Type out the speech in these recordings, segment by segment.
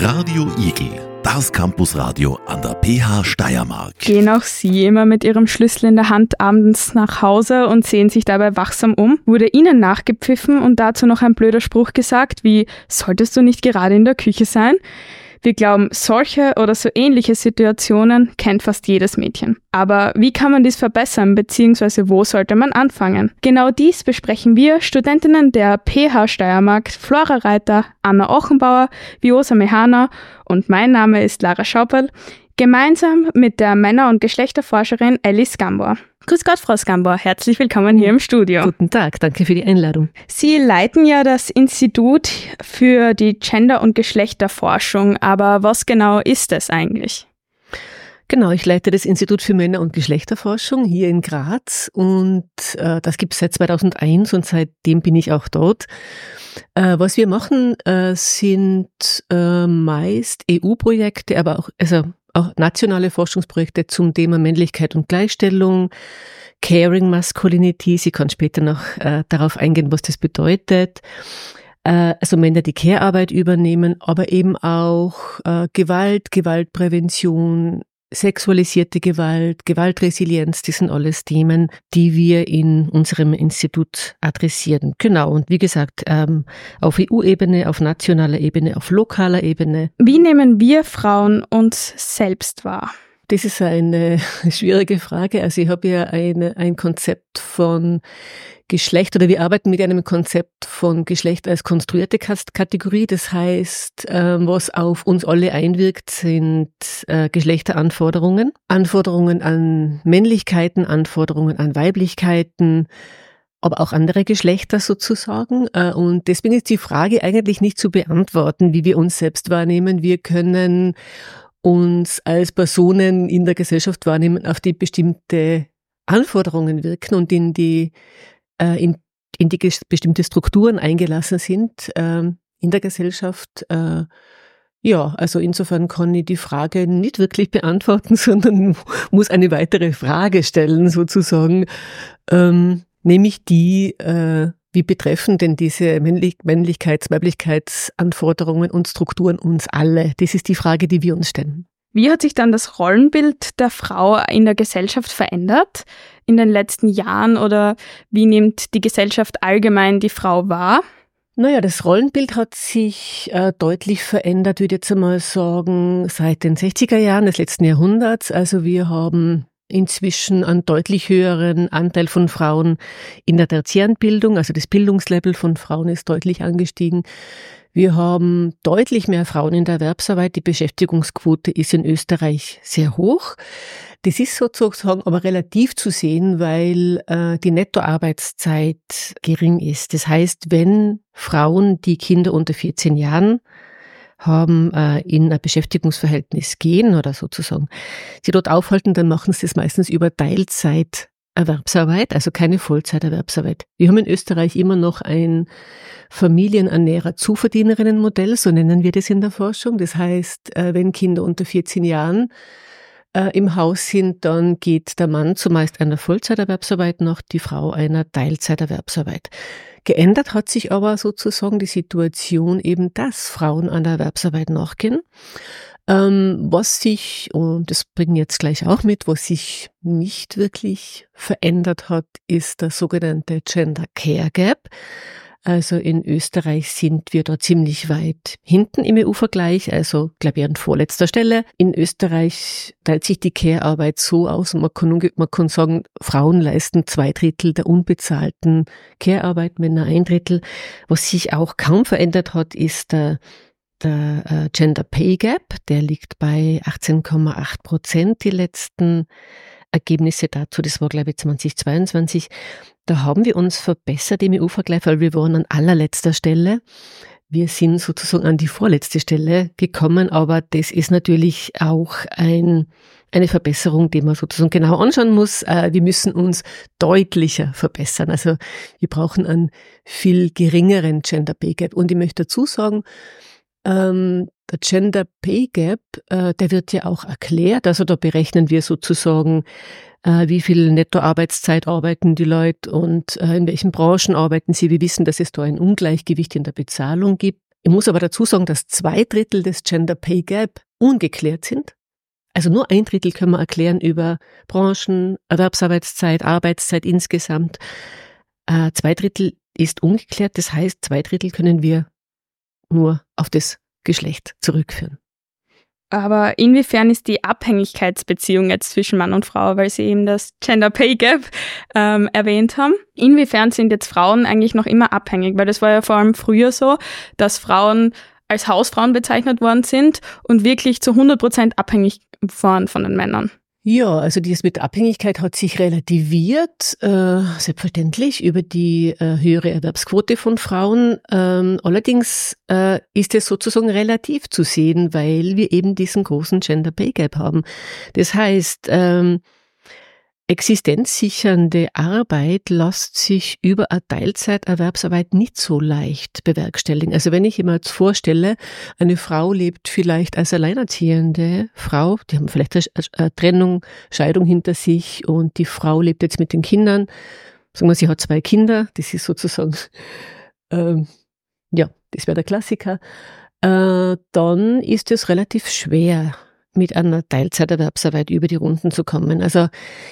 Radio Igel, das Campusradio an der PH Steiermark. Gehen auch Sie immer mit Ihrem Schlüssel in der Hand abends nach Hause und sehen sich dabei wachsam um? Wurde Ihnen nachgepfiffen und dazu noch ein blöder Spruch gesagt, wie solltest du nicht gerade in der Küche sein? Wir glauben, solche oder so ähnliche Situationen kennt fast jedes Mädchen. Aber wie kann man dies verbessern bzw. wo sollte man anfangen? Genau dies besprechen wir, Studentinnen der PH Steiermark, Flora Reiter, Anna Ochenbauer, Viosa Mehana und mein Name ist Lara Schauperl, gemeinsam mit der Männer- und Geschlechterforscherin Alice Gambor. Grüß Gott, Frau Skambor. Herzlich willkommen hier im Studio. Guten Tag, danke für die Einladung. Sie leiten ja das Institut für die Gender- und Geschlechterforschung, aber was genau ist es eigentlich? Genau, ich leite das Institut für Männer- und Geschlechterforschung hier in Graz und äh, das gibt es seit 2001 und seitdem bin ich auch dort. Äh, was wir machen, äh, sind äh, meist EU-Projekte, aber auch, also auch nationale Forschungsprojekte zum Thema Männlichkeit und Gleichstellung, Caring Masculinity. Sie kann später noch äh, darauf eingehen, was das bedeutet. Äh, also Männer, die Care-Arbeit übernehmen, aber eben auch äh, Gewalt, Gewaltprävention, sexualisierte Gewalt, Gewaltresilienz, das sind alles Themen, die wir in unserem Institut adressieren. Genau, und wie gesagt, ähm, auf EU-Ebene, auf nationaler Ebene, auf lokaler Ebene. Wie nehmen wir Frauen uns selbst wahr? Das ist eine schwierige Frage. Also ich habe ja eine, ein Konzept von Geschlecht oder wir arbeiten mit einem Konzept von Geschlecht als konstruierte Kategorie. Das heißt, ähm, was auf uns alle einwirkt, sind äh, Geschlechteranforderungen. Anforderungen an Männlichkeiten, Anforderungen an Weiblichkeiten, aber auch andere Geschlechter sozusagen. Äh, und deswegen ist die Frage eigentlich nicht zu beantworten, wie wir uns selbst wahrnehmen. Wir können uns als Personen in der Gesellschaft wahrnehmen, auf die bestimmte Anforderungen wirken und in die äh, in, in die bestimmte Strukturen eingelassen sind äh, in der Gesellschaft. Äh, ja, also insofern kann ich die Frage nicht wirklich beantworten, sondern muss eine weitere Frage stellen, sozusagen, ähm, nämlich die, äh, wie betreffen denn diese Männlich Männlichkeits-, Weiblichkeitsanforderungen und Strukturen uns alle? Das ist die Frage, die wir uns stellen. Wie hat sich dann das Rollenbild der Frau in der Gesellschaft verändert in den letzten Jahren oder wie nimmt die Gesellschaft allgemein die Frau wahr? Naja, das Rollenbild hat sich äh, deutlich verändert, würde ich jetzt einmal sagen, seit den 60er Jahren des letzten Jahrhunderts. Also wir haben inzwischen einen deutlich höheren Anteil von Frauen in der tertiären Bildung, also das Bildungslevel von Frauen ist deutlich angestiegen. Wir haben deutlich mehr Frauen in der Erwerbsarbeit. Die Beschäftigungsquote ist in Österreich sehr hoch. Das ist sozusagen aber relativ zu sehen, weil äh, die Nettoarbeitszeit gering ist. Das heißt, wenn Frauen, die Kinder unter 14 Jahren haben, äh, in ein Beschäftigungsverhältnis gehen oder sozusagen sie dort aufhalten, dann machen sie das meistens über Teilzeit Erwerbsarbeit, also keine Vollzeiterwerbsarbeit. Wir haben in Österreich immer noch ein Familienernährer-Zuverdienerinnenmodell, so nennen wir das in der Forschung. Das heißt, äh, wenn Kinder unter 14 Jahren äh, im Haus sind, dann geht der Mann zumeist einer Vollzeiterwerbsarbeit nach, die Frau einer Teilzeiterwerbsarbeit. Geändert hat sich aber sozusagen die Situation eben, dass Frauen an der Erwerbsarbeit nachgehen. Ähm, was sich, und das bringen jetzt gleich auch mit, was sich nicht wirklich verändert hat, ist der sogenannte Gender Care Gap. Also in Österreich sind wir da ziemlich weit hinten im EU-Vergleich, also glaube ich an vorletzter Stelle. In Österreich teilt sich die Care-Arbeit so aus, man kann, man kann sagen, Frauen leisten zwei Drittel der unbezahlten Care-Arbeit, Männer ein Drittel. Was sich auch kaum verändert hat, ist der der äh, Gender Pay Gap, der liegt bei 18,8 Prozent die letzten Ergebnisse dazu, das war glaube ich 2022. Da haben wir uns verbessert im EU-Vergleich, weil wir waren an allerletzter Stelle. Wir sind sozusagen an die vorletzte Stelle gekommen, aber das ist natürlich auch ein, eine Verbesserung, die man sozusagen genau anschauen muss. Äh, wir müssen uns deutlicher verbessern. Also wir brauchen einen viel geringeren Gender Pay Gap. Und ich möchte dazu sagen, ähm, der Gender Pay Gap, äh, der wird ja auch erklärt. Also da berechnen wir sozusagen, äh, wie viel Nettoarbeitszeit arbeiten die Leute und äh, in welchen Branchen arbeiten sie. Wir wissen, dass es da ein Ungleichgewicht in der Bezahlung gibt. Ich muss aber dazu sagen, dass zwei Drittel des Gender Pay Gap ungeklärt sind. Also nur ein Drittel können wir erklären über Branchen, Erwerbsarbeitszeit, Arbeitszeit insgesamt. Äh, zwei Drittel ist ungeklärt. Das heißt, zwei Drittel können wir nur auf das Geschlecht zurückführen. Aber inwiefern ist die Abhängigkeitsbeziehung jetzt zwischen Mann und Frau, weil Sie eben das Gender Pay Gap ähm, erwähnt haben? Inwiefern sind jetzt Frauen eigentlich noch immer abhängig? Weil das war ja vor allem früher so, dass Frauen als Hausfrauen bezeichnet worden sind und wirklich zu 100 Prozent abhängig waren von den Männern. Ja, also dieses mit Abhängigkeit hat sich relativiert, äh, selbstverständlich über die äh, höhere Erwerbsquote von Frauen. Ähm, allerdings äh, ist es sozusagen relativ zu sehen, weil wir eben diesen großen Gender Pay Gap haben. Das heißt, ähm, existenzsichernde Arbeit lässt sich über eine Teilzeiterwerbsarbeit nicht so leicht bewerkstelligen. Also wenn ich mir jetzt vorstelle, eine Frau lebt vielleicht als alleinerziehende Frau, die haben vielleicht eine Trennung, Scheidung hinter sich und die Frau lebt jetzt mit den Kindern. Sagen wir, sie hat zwei Kinder, das ist sozusagen, ähm, ja, das wäre der Klassiker. Äh, dann ist es relativ schwer, mit einer Teilzeiterwerbsarbeit über die Runden zu kommen. Also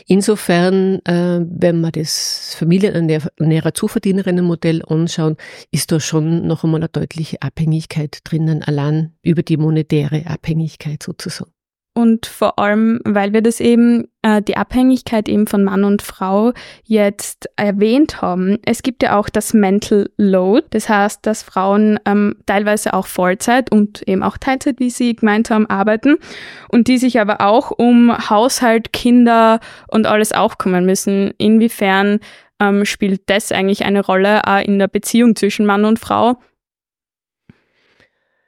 insofern, äh, wenn wir das familienernährer Zuverdienerinnenmodell anschauen, ist da schon noch einmal eine deutliche Abhängigkeit drinnen, allein über die monetäre Abhängigkeit sozusagen und vor allem, weil wir das eben, äh, die Abhängigkeit eben von Mann und Frau jetzt erwähnt haben. Es gibt ja auch das Mental Load, das heißt, dass Frauen ähm, teilweise auch Vollzeit und eben auch Teilzeit, wie Sie gemeint haben, arbeiten und die sich aber auch um Haushalt, Kinder und alles auch kümmern müssen. Inwiefern ähm, spielt das eigentlich eine Rolle äh, in der Beziehung zwischen Mann und Frau?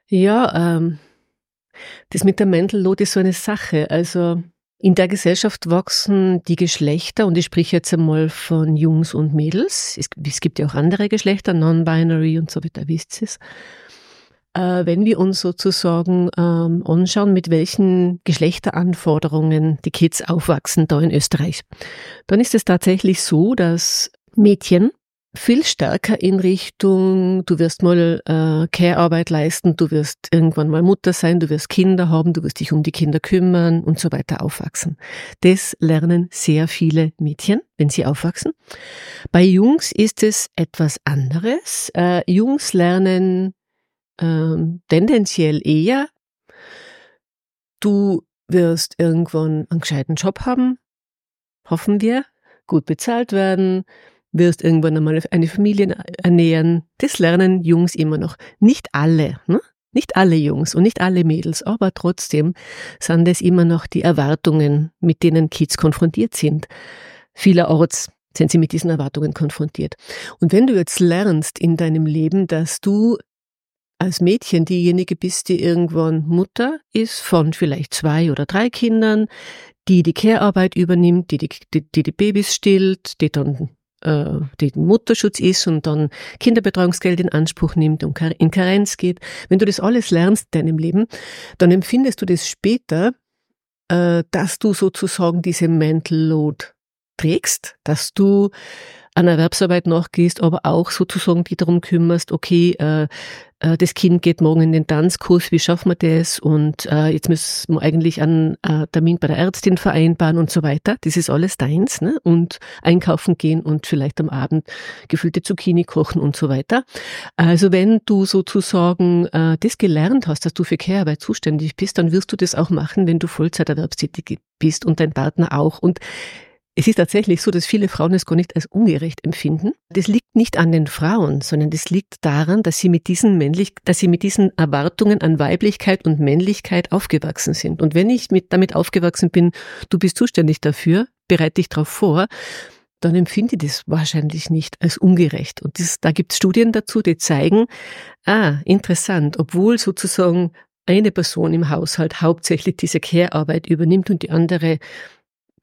Ja, ähm das mit der Mental ist so eine Sache. Also in der Gesellschaft wachsen die Geschlechter, und ich spreche jetzt einmal von Jungs und Mädels. Es, es gibt ja auch andere Geschlechter, Non-Binary und so weiter, wisst ihr es. Äh, wenn wir uns sozusagen ähm, anschauen, mit welchen Geschlechteranforderungen die Kids aufwachsen da in Österreich, dann ist es tatsächlich so, dass Mädchen viel stärker in Richtung, du wirst mal äh, Care-Arbeit leisten, du wirst irgendwann mal Mutter sein, du wirst Kinder haben, du wirst dich um die Kinder kümmern und so weiter aufwachsen. Das lernen sehr viele Mädchen, wenn sie aufwachsen. Bei Jungs ist es etwas anderes. Äh, Jungs lernen äh, tendenziell eher, du wirst irgendwann einen gescheiten Job haben, hoffen wir, gut bezahlt werden, wirst irgendwann einmal eine Familie ernähren. Das lernen Jungs immer noch. Nicht alle, ne? Nicht alle Jungs und nicht alle Mädels, aber trotzdem sind es immer noch die Erwartungen, mit denen Kids konfrontiert sind. Vielerorts sind sie mit diesen Erwartungen konfrontiert. Und wenn du jetzt lernst in deinem Leben, dass du als Mädchen diejenige bist, die irgendwann Mutter ist von vielleicht zwei oder drei Kindern, die die Care-Arbeit übernimmt, die die, die die, Babys stillt, die dann äh, den Mutterschutz ist und dann Kinderbetreuungsgeld in Anspruch nimmt und in Karenz geht, wenn du das alles lernst in deinem Leben, dann empfindest du das später, äh, dass du sozusagen diese Mental Load trägst, dass du an Erwerbsarbeit nachgehst, aber auch sozusagen die darum kümmerst, okay, äh, äh, das Kind geht morgen in den Tanzkurs, wie schaffen wir das? Und äh, jetzt müssen wir eigentlich einen äh, Termin bei der Ärztin vereinbaren und so weiter. Das ist alles deins. Ne? Und einkaufen gehen und vielleicht am Abend gefüllte Zucchini kochen und so weiter. Also wenn du sozusagen äh, das gelernt hast, dass du für Care-Arbeit zuständig bist, dann wirst du das auch machen, wenn du Vollzeiterwerbstätig bist und dein Partner auch. Und es ist tatsächlich so, dass viele Frauen es gar nicht als ungerecht empfinden. Das liegt nicht an den Frauen, sondern das liegt daran, dass sie mit diesen männlich, dass sie mit diesen Erwartungen an Weiblichkeit und Männlichkeit aufgewachsen sind. Und wenn ich mit, damit aufgewachsen bin, du bist zuständig dafür, bereite dich darauf vor, dann empfinde ich das wahrscheinlich nicht als ungerecht. Und das, da gibt es Studien dazu, die zeigen, ah, interessant, obwohl sozusagen eine Person im Haushalt hauptsächlich diese Care-Arbeit übernimmt und die andere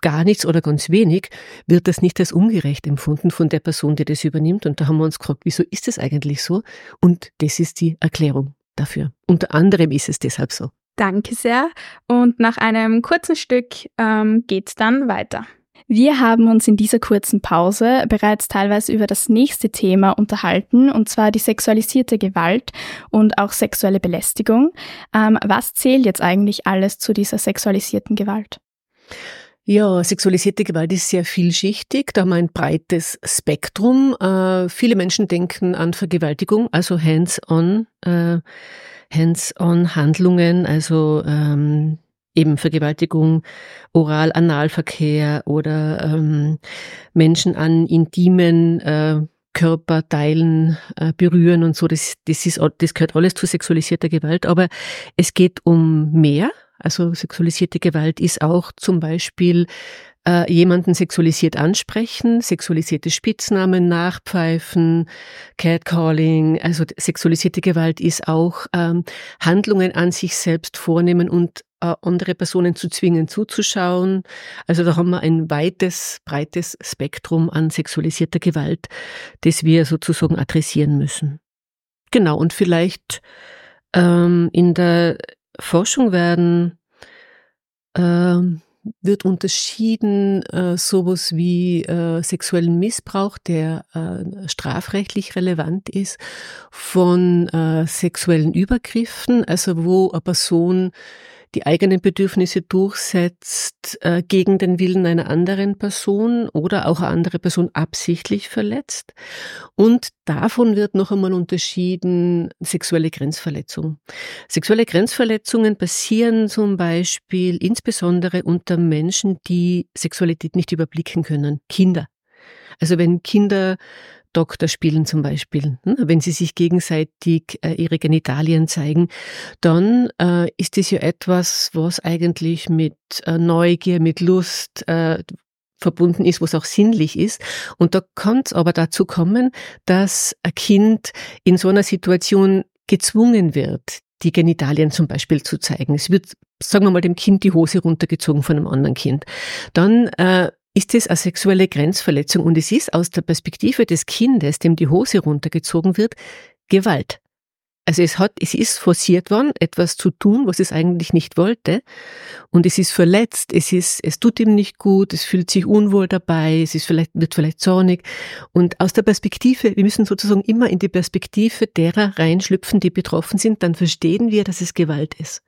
gar nichts oder ganz wenig, wird das nicht als ungerecht empfunden von der Person, die das übernimmt. Und da haben wir uns gefragt, wieso ist das eigentlich so? Und das ist die Erklärung dafür. Unter anderem ist es deshalb so. Danke sehr. Und nach einem kurzen Stück ähm, geht's dann weiter. Wir haben uns in dieser kurzen Pause bereits teilweise über das nächste Thema unterhalten, und zwar die sexualisierte Gewalt und auch sexuelle Belästigung. Ähm, was zählt jetzt eigentlich alles zu dieser sexualisierten Gewalt? Ja, sexualisierte Gewalt ist sehr vielschichtig. Da haben wir ein breites Spektrum. Äh, viele Menschen denken an Vergewaltigung, also hands-on, äh, hands-on Handlungen, also ähm, eben Vergewaltigung, Oral-Analverkehr oder ähm, Menschen an intimen äh, Körperteilen äh, berühren und so. Das, das, ist, das gehört alles zu sexualisierter Gewalt. Aber es geht um mehr. Also sexualisierte Gewalt ist auch zum Beispiel äh, jemanden sexualisiert ansprechen, sexualisierte Spitznamen nachpfeifen, Catcalling. Also sexualisierte Gewalt ist auch ähm, Handlungen an sich selbst vornehmen und äh, andere Personen zu zwingen, zuzuschauen. Also da haben wir ein weites, breites Spektrum an sexualisierter Gewalt, das wir sozusagen adressieren müssen. Genau, und vielleicht ähm, in der Forschung werden ähm, wird unterschieden äh, sowas wie äh, sexuellen Missbrauch, der äh, strafrechtlich relevant ist, von äh, sexuellen Übergriffen, also wo eine Person die eigenen Bedürfnisse durchsetzt äh, gegen den Willen einer anderen Person oder auch eine andere Person absichtlich verletzt. Und davon wird noch einmal unterschieden sexuelle Grenzverletzung. Sexuelle Grenzverletzungen passieren zum Beispiel insbesondere unter Menschen, die Sexualität nicht überblicken können. Kinder. Also wenn Kinder Doktor spielen zum Beispiel, ne? wenn sie sich gegenseitig äh, ihre Genitalien zeigen, dann äh, ist es ja etwas, was eigentlich mit äh, Neugier, mit Lust verbunden ist, was auch sinnlich ist. Und da kann es aber dazu kommen, dass ein Kind in so einer Situation gezwungen wird, die Genitalien zum Beispiel zu zeigen. Es wird, sagen wir mal, dem Kind die Hose runtergezogen von einem anderen Kind. Dann äh, ist es eine sexuelle Grenzverletzung und es ist aus der Perspektive des Kindes, dem die Hose runtergezogen wird, Gewalt. Also es hat, es ist forciert worden, etwas zu tun, was es eigentlich nicht wollte. Und es ist verletzt, es ist, es tut ihm nicht gut, es fühlt sich unwohl dabei, es ist vielleicht, wird vielleicht zornig. Und aus der Perspektive, wir müssen sozusagen immer in die Perspektive derer reinschlüpfen, die betroffen sind, dann verstehen wir, dass es Gewalt ist.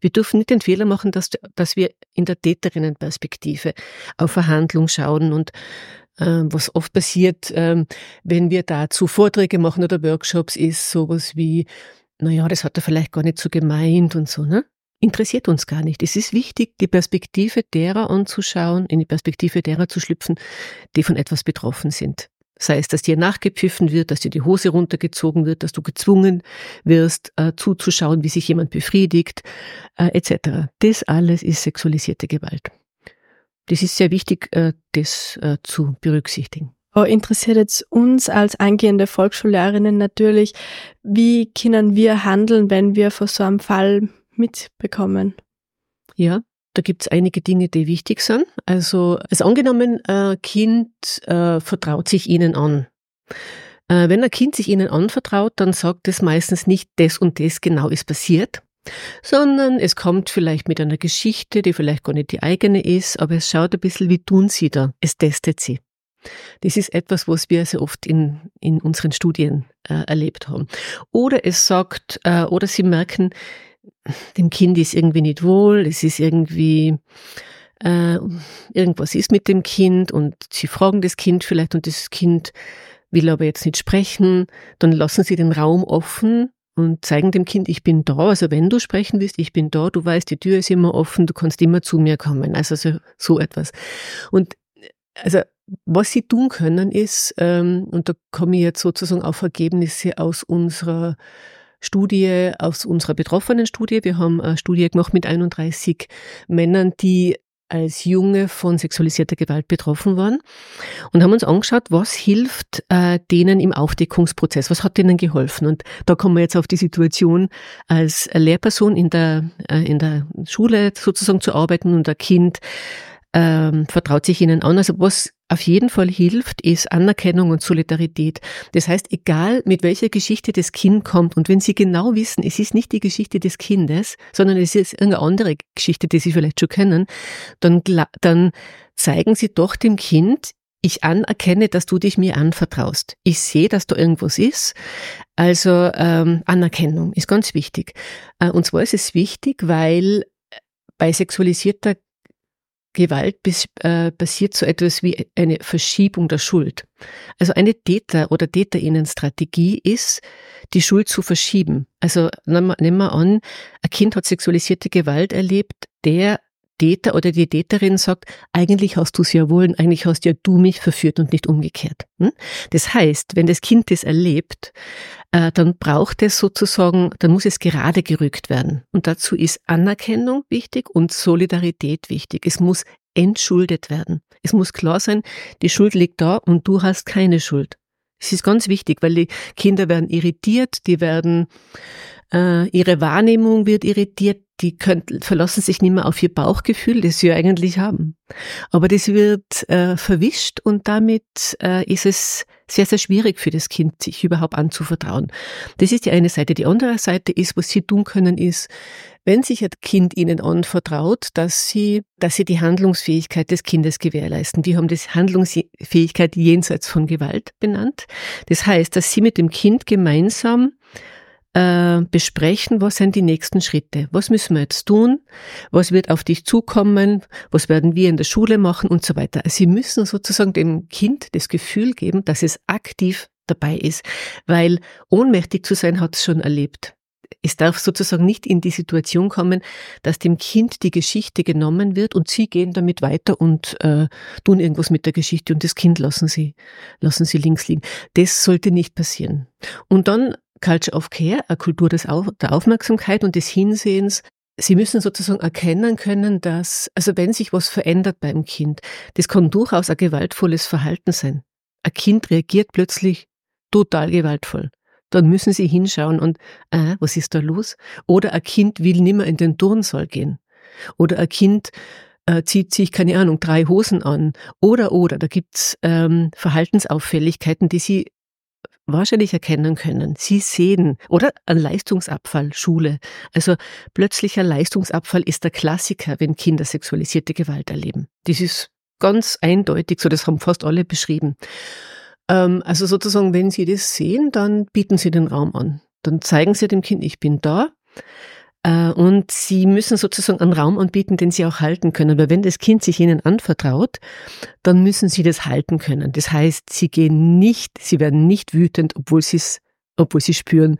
Wir dürfen nicht den Fehler machen, dass, dass wir in der Täterinnenperspektive auf Verhandlung schauen und äh, was oft passiert, äh, wenn wir dazu Vorträge machen oder Workshops, ist sowas wie, naja, das hat er vielleicht gar nicht so gemeint und so, ne? Interessiert uns gar nicht. Es ist wichtig, die Perspektive derer anzuschauen, in die Perspektive derer zu schlüpfen, die von etwas betroffen sind. Sei es, dass dir nachgepfiffen wird, dass dir die Hose runtergezogen wird, dass du gezwungen wirst, äh, zuzuschauen, wie sich jemand befriedigt, äh, etc. Das alles ist sexualisierte Gewalt. Das ist sehr wichtig, äh, das äh, zu berücksichtigen. Oh, interessiert jetzt uns als angehende Volksschullehrerinnen natürlich, wie können wir handeln, wenn wir vor so einem Fall mitbekommen? Ja, da gibt's einige Dinge, die wichtig sind. Also, als angenommen, ein Kind äh, vertraut sich Ihnen an. Äh, wenn ein Kind sich Ihnen anvertraut, dann sagt es meistens nicht, das und das genau ist passiert, sondern es kommt vielleicht mit einer Geschichte, die vielleicht gar nicht die eigene ist, aber es schaut ein bisschen, wie tun Sie da? Es testet Sie. Das ist etwas, was wir sehr oft in, in unseren Studien äh, erlebt haben. Oder es sagt, äh, oder Sie merken, dem Kind ist irgendwie nicht wohl, es ist irgendwie, äh, irgendwas ist mit dem Kind und sie fragen das Kind vielleicht und das Kind will aber jetzt nicht sprechen, dann lassen sie den Raum offen und zeigen dem Kind, ich bin da, also wenn du sprechen willst, ich bin da, du weißt, die Tür ist immer offen, du kannst immer zu mir kommen, also so, so etwas. Und also was sie tun können ist, ähm, und da komme ich jetzt sozusagen auf Ergebnisse aus unserer Studie, aus unserer betroffenen Studie. Wir haben eine Studie gemacht mit 31 Männern, die als Junge von sexualisierter Gewalt betroffen waren und haben uns angeschaut, was hilft äh, denen im Aufdeckungsprozess, was hat denen geholfen. Und da kommen wir jetzt auf die Situation, als Lehrperson in der, äh, in der Schule sozusagen zu arbeiten und ein Kind ähm, vertraut sich ihnen an. Also was auf jeden Fall hilft, ist Anerkennung und Solidarität. Das heißt, egal mit welcher Geschichte das Kind kommt und wenn Sie genau wissen, es ist nicht die Geschichte des Kindes, sondern es ist irgendeine andere Geschichte, die Sie vielleicht schon kennen, dann, dann zeigen Sie doch dem Kind, ich anerkenne, dass du dich mir anvertraust. Ich sehe, dass da irgendwas ist. Also ähm, Anerkennung ist ganz wichtig. Äh, und zwar ist es wichtig, weil bei sexualisierter Gewalt bis, äh, passiert so etwas wie eine Verschiebung der Schuld. Also eine Täter- oder Täterinnenstrategie ist, die Schuld zu verschieben. Also nehmen wir, an, ein Kind hat sexualisierte Gewalt erlebt, der Täter oder die Täterin sagt, eigentlich hast du es ja wohl, eigentlich hast ja du mich verführt und nicht umgekehrt. Hm? Das heißt, wenn das Kind das erlebt, äh, dann braucht es sozusagen, dann muss es gerade gerückt werden. Und dazu ist Anerkennung wichtig und Solidarität wichtig. Es muss entschuldet werden. Es muss klar sein, die Schuld liegt da und du hast keine Schuld. Es ist ganz wichtig, weil die Kinder werden irritiert, die werden, äh, ihre Wahrnehmung wird irritiert, die können, verlassen sich nicht mehr auf ihr Bauchgefühl, das sie eigentlich haben. Aber das wird äh, verwischt und damit äh, ist es sehr, sehr schwierig für das Kind, sich überhaupt anzuvertrauen. Das ist die eine Seite. Die andere Seite ist, was sie tun können, ist, wenn sich ein Kind ihnen anvertraut, dass sie, dass sie die Handlungsfähigkeit des Kindes gewährleisten. Die haben das Handlungsfähigkeit jenseits von Gewalt benannt. Das heißt, dass sie mit dem Kind gemeinsam äh, besprechen, was sind die nächsten Schritte, was müssen wir jetzt tun, was wird auf dich zukommen, was werden wir in der Schule machen und so weiter. Also Sie müssen sozusagen dem Kind das Gefühl geben, dass es aktiv dabei ist, weil ohnmächtig zu sein hat es schon erlebt. Es darf sozusagen nicht in die Situation kommen, dass dem Kind die Geschichte genommen wird und sie gehen damit weiter und äh, tun irgendwas mit der Geschichte und das Kind lassen sie, lassen sie links liegen. Das sollte nicht passieren. Und dann Culture of Care, eine Kultur des Auf der Aufmerksamkeit und des Hinsehens. Sie müssen sozusagen erkennen können, dass, also wenn sich was verändert beim Kind, das kann durchaus ein gewaltvolles Verhalten sein. Ein Kind reagiert plötzlich total gewaltvoll. Dann müssen Sie hinschauen und, äh, was ist da los? Oder ein Kind will nimmer in den Turnsaal gehen. Oder ein Kind äh, zieht sich, keine Ahnung, drei Hosen an. Oder, oder, da gibt's ähm, Verhaltensauffälligkeiten, die Sie wahrscheinlich erkennen können. Sie sehen, oder ein Leistungsabfall, Schule. Also plötzlicher Leistungsabfall ist der Klassiker, wenn Kinder sexualisierte Gewalt erleben. Das ist ganz eindeutig so, das haben fast alle beschrieben. Ähm, also sozusagen, wenn Sie das sehen, dann bieten Sie den Raum an. Dann zeigen Sie dem Kind, ich bin da. Äh, und sie müssen sozusagen einen Raum anbieten, den sie auch halten können. Weil wenn das Kind sich ihnen anvertraut, dann müssen sie das halten können. Das heißt, sie gehen nicht, sie werden nicht wütend, obwohl sie obwohl sie spüren,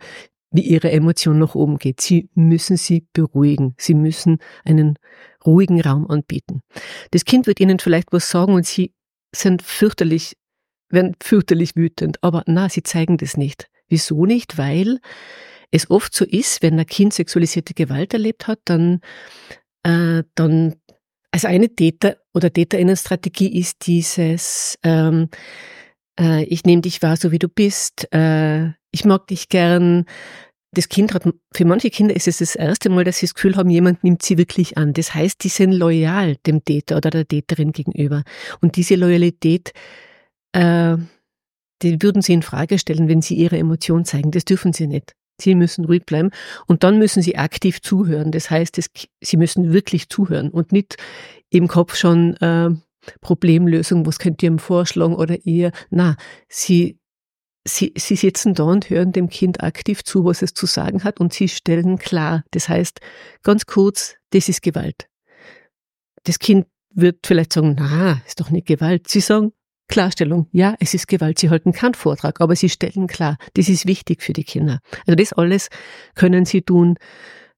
wie ihre Emotion nach oben geht. Sie müssen sie beruhigen. Sie müssen einen ruhigen Raum anbieten. Das Kind wird ihnen vielleicht was sagen und sie sind fürchterlich, werden fürchterlich wütend. Aber na, sie zeigen das nicht. Wieso nicht? Weil es oft so ist, wenn ein Kind sexualisierte Gewalt erlebt hat, dann, äh, dann also eine Täter- oder Täterinnenstrategie ist dieses, ähm, äh, ich nehme dich wahr, so wie du bist, äh, ich mag dich gern. Das Kind hat, für manche Kinder ist es das erste Mal, dass sie das Gefühl haben, jemand nimmt sie wirklich an. Das heißt, die sind loyal dem Täter oder der Täterin gegenüber. Und diese Loyalität, äh, die würden sie in Frage stellen, wenn sie ihre Emotion zeigen. Das dürfen sie nicht. Sie müssen ruhig bleiben und dann müssen Sie aktiv zuhören. Das heißt, es, Sie müssen wirklich zuhören und nicht im Kopf schon äh, Problemlösung, was könnt ihr ihm vorschlagen oder ihr. Na, Sie, Sie, Sie sitzen da und hören dem Kind aktiv zu, was es zu sagen hat und Sie stellen klar. Das heißt, ganz kurz, das ist Gewalt. Das Kind wird vielleicht sagen, na, ist doch nicht Gewalt. Sie sagen, Klarstellung, ja, es ist Gewalt, sie halten keinen Vortrag, aber sie stellen klar, das ist wichtig für die Kinder. Also das alles können sie tun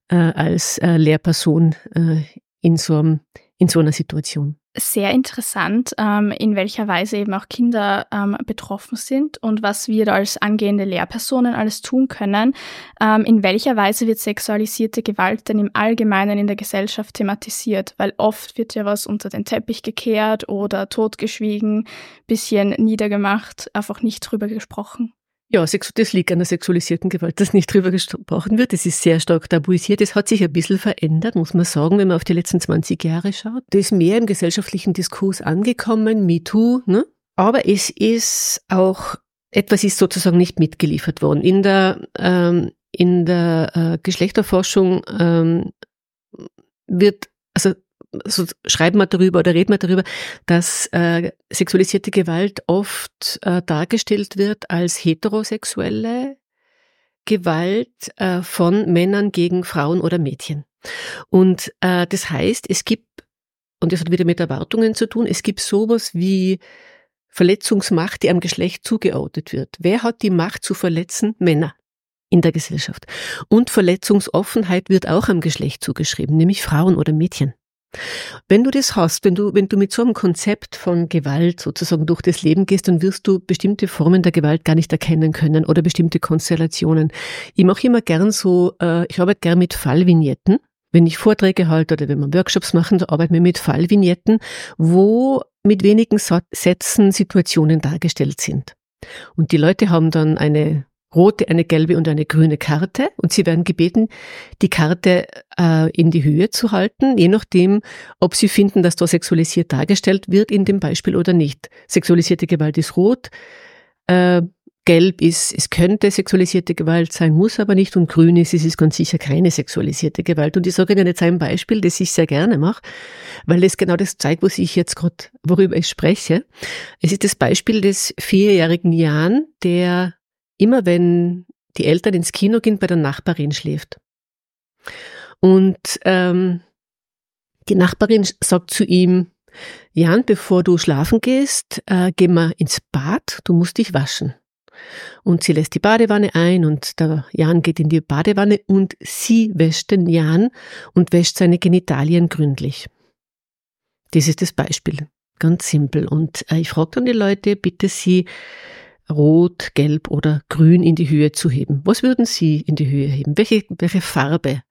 äh, als äh, Lehrperson äh, in, so, in so einer Situation sehr interessant, ähm, in welcher Weise eben auch Kinder ähm, betroffen sind und was wir als angehende Lehrpersonen alles tun können. Ähm, in welcher Weise wird sexualisierte Gewalt denn im Allgemeinen in der Gesellschaft thematisiert? Weil oft wird ja was unter den Teppich gekehrt oder totgeschwiegen, bisschen niedergemacht, einfach nicht drüber gesprochen. Ja, das liegt an der sexualisierten Gewalt, dass nicht drüber gesprochen wird. Das ist sehr stark tabuisiert. Das hat sich ein bisschen verändert, muss man sagen, wenn man auf die letzten 20 Jahre schaut. Das ist mehr im gesellschaftlichen Diskurs angekommen, MeToo, ne? Aber es ist auch, etwas ist sozusagen nicht mitgeliefert worden. In der, ähm, in der äh, Geschlechterforschung ähm, wird, also so schreiben wir darüber oder reden wir darüber, dass äh, sexualisierte Gewalt oft äh, dargestellt wird als heterosexuelle Gewalt äh, von Männern gegen Frauen oder Mädchen. Und äh, das heißt, es gibt, und das hat wieder mit Erwartungen zu tun, es gibt sowas wie Verletzungsmacht, die am Geschlecht zugeordnet wird. Wer hat die Macht zu verletzen? Männer in der Gesellschaft. Und Verletzungsoffenheit wird auch am Geschlecht zugeschrieben, nämlich Frauen oder Mädchen. Wenn du das hast, wenn du, wenn du mit so einem Konzept von Gewalt sozusagen durch das Leben gehst, dann wirst du bestimmte Formen der Gewalt gar nicht erkennen können oder bestimmte Konstellationen. Ich mache immer gern so, äh, ich arbeite gern mit Fallvignetten. Wenn ich Vorträge halte oder wenn wir Workshops machen, da arbeiten wir mit Fallvignetten, wo mit wenigen Sätzen Situationen dargestellt sind. Und die Leute haben dann eine rote, eine gelbe und eine grüne Karte und sie werden gebeten, die Karte äh, in die Höhe zu halten, je nachdem, ob sie finden, dass da sexualisiert dargestellt wird in dem Beispiel oder nicht. Sexualisierte Gewalt ist rot, äh, gelb ist, es könnte sexualisierte Gewalt sein, muss aber nicht und grün ist, es ist ganz sicher keine sexualisierte Gewalt. Und ich sage Ihnen jetzt ein Beispiel, das ich sehr gerne mache, weil es genau das zeigt, was ich jetzt gerade, worüber ich spreche. Es ist das Beispiel des vierjährigen Jan, der immer wenn die Eltern ins Kino gehen, bei der Nachbarin schläft. Und ähm, die Nachbarin sagt zu ihm, Jan, bevor du schlafen gehst, äh, geh mal ins Bad, du musst dich waschen. Und sie lässt die Badewanne ein und der Jan geht in die Badewanne und sie wäscht den Jan und wäscht seine Genitalien gründlich. Das ist das Beispiel. Ganz simpel. Und äh, ich frage dann die Leute, bitte sie rot, gelb oder grün in die Höhe zu heben. Was würden Sie in die Höhe heben? Welche, welche Farbe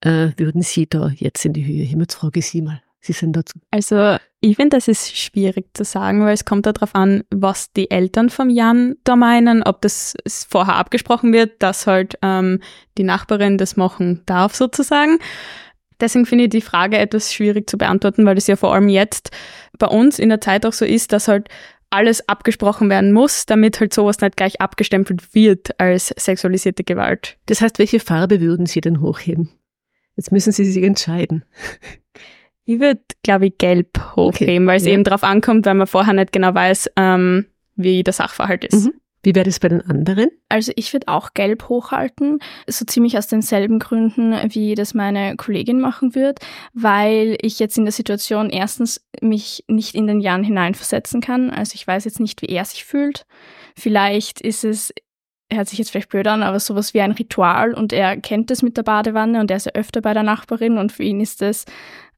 äh, würden Sie da jetzt in die Höhe heben? Jetzt frage ich Sie mal. Sie sind dazu. Also ich finde, das ist schwierig zu sagen, weil es kommt darauf an, was die Eltern vom Jan da meinen, ob das vorher abgesprochen wird, dass halt ähm, die Nachbarin das machen darf sozusagen. Deswegen finde ich die Frage etwas schwierig zu beantworten, weil es ja vor allem jetzt bei uns in der Zeit auch so ist, dass halt alles abgesprochen werden muss, damit halt sowas nicht gleich abgestempelt wird als sexualisierte Gewalt. Das heißt, welche Farbe würden Sie denn hochheben? Jetzt müssen Sie sich entscheiden. Ich würde, glaube ich, gelb hochheben, okay. weil es ja. eben darauf ankommt, weil man vorher nicht genau weiß, ähm, wie der Sachverhalt ist. Mhm. Wie wäre das bei den anderen? Also ich würde auch gelb hochhalten, so ziemlich aus denselben Gründen, wie das meine Kollegin machen wird, weil ich jetzt in der Situation erstens mich nicht in den Jahren hineinversetzen kann. Also ich weiß jetzt nicht, wie er sich fühlt. Vielleicht ist es hört sich jetzt vielleicht blöd an, aber sowas wie ein Ritual und er kennt es mit der Badewanne und er ist ja öfter bei der Nachbarin und für ihn ist das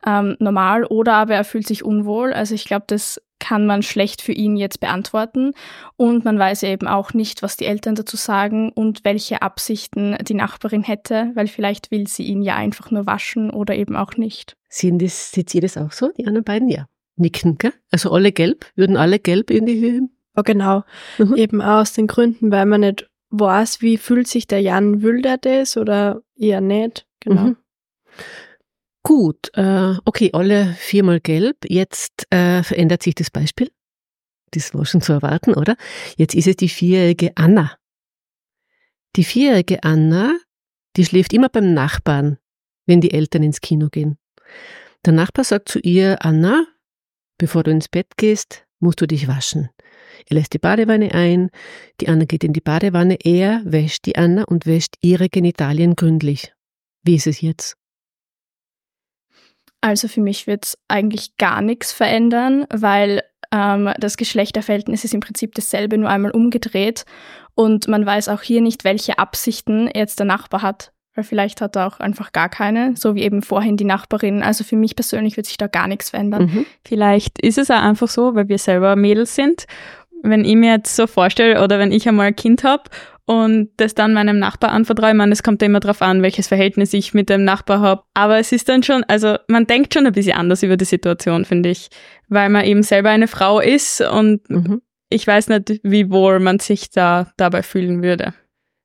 ähm, normal oder aber er fühlt sich unwohl. Also ich glaube, das kann man schlecht für ihn jetzt beantworten und man weiß eben auch nicht, was die Eltern dazu sagen und welche Absichten die Nachbarin hätte, weil vielleicht will sie ihn ja einfach nur waschen oder eben auch nicht. Sehen das, seht ihr das auch so, die anderen beiden? Ja. Nicken, gell? Also alle gelb? Würden alle gelb in die Höhe? Oh, genau. Mhm. Eben aus den Gründen, weil man nicht weiß, wie fühlt sich der Jan, will der das oder eher nicht. Genau. Mhm. Gut, äh, okay, alle viermal gelb. Jetzt äh, verändert sich das Beispiel. Das war schon zu erwarten, oder? Jetzt ist es die vierjährige Anna. Die vierjährige Anna, die schläft immer beim Nachbarn, wenn die Eltern ins Kino gehen. Der Nachbar sagt zu ihr, Anna, bevor du ins Bett gehst, musst du dich waschen. Er lässt die Badewanne ein, die Anna geht in die Badewanne, er wäscht die Anna und wäscht ihre Genitalien gründlich. Wie ist es jetzt? Also für mich wird es eigentlich gar nichts verändern, weil ähm, das Geschlechterverhältnis ist im Prinzip dasselbe, nur einmal umgedreht. Und man weiß auch hier nicht, welche Absichten jetzt der Nachbar hat. Weil vielleicht hat er auch einfach gar keine, so wie eben vorhin die Nachbarin. Also für mich persönlich wird sich da gar nichts verändern. Mhm. Vielleicht ist es auch einfach so, weil wir selber Mädels sind. Wenn ich mir jetzt so vorstelle oder wenn ich einmal ein Kind habe und das dann meinem Nachbar anvertraue. Ich meine, es kommt ja immer darauf an, welches Verhältnis ich mit dem Nachbar habe. Aber es ist dann schon, also man denkt schon ein bisschen anders über die Situation, finde ich, weil man eben selber eine Frau ist und mhm. ich weiß nicht, wie wohl man sich da dabei fühlen würde.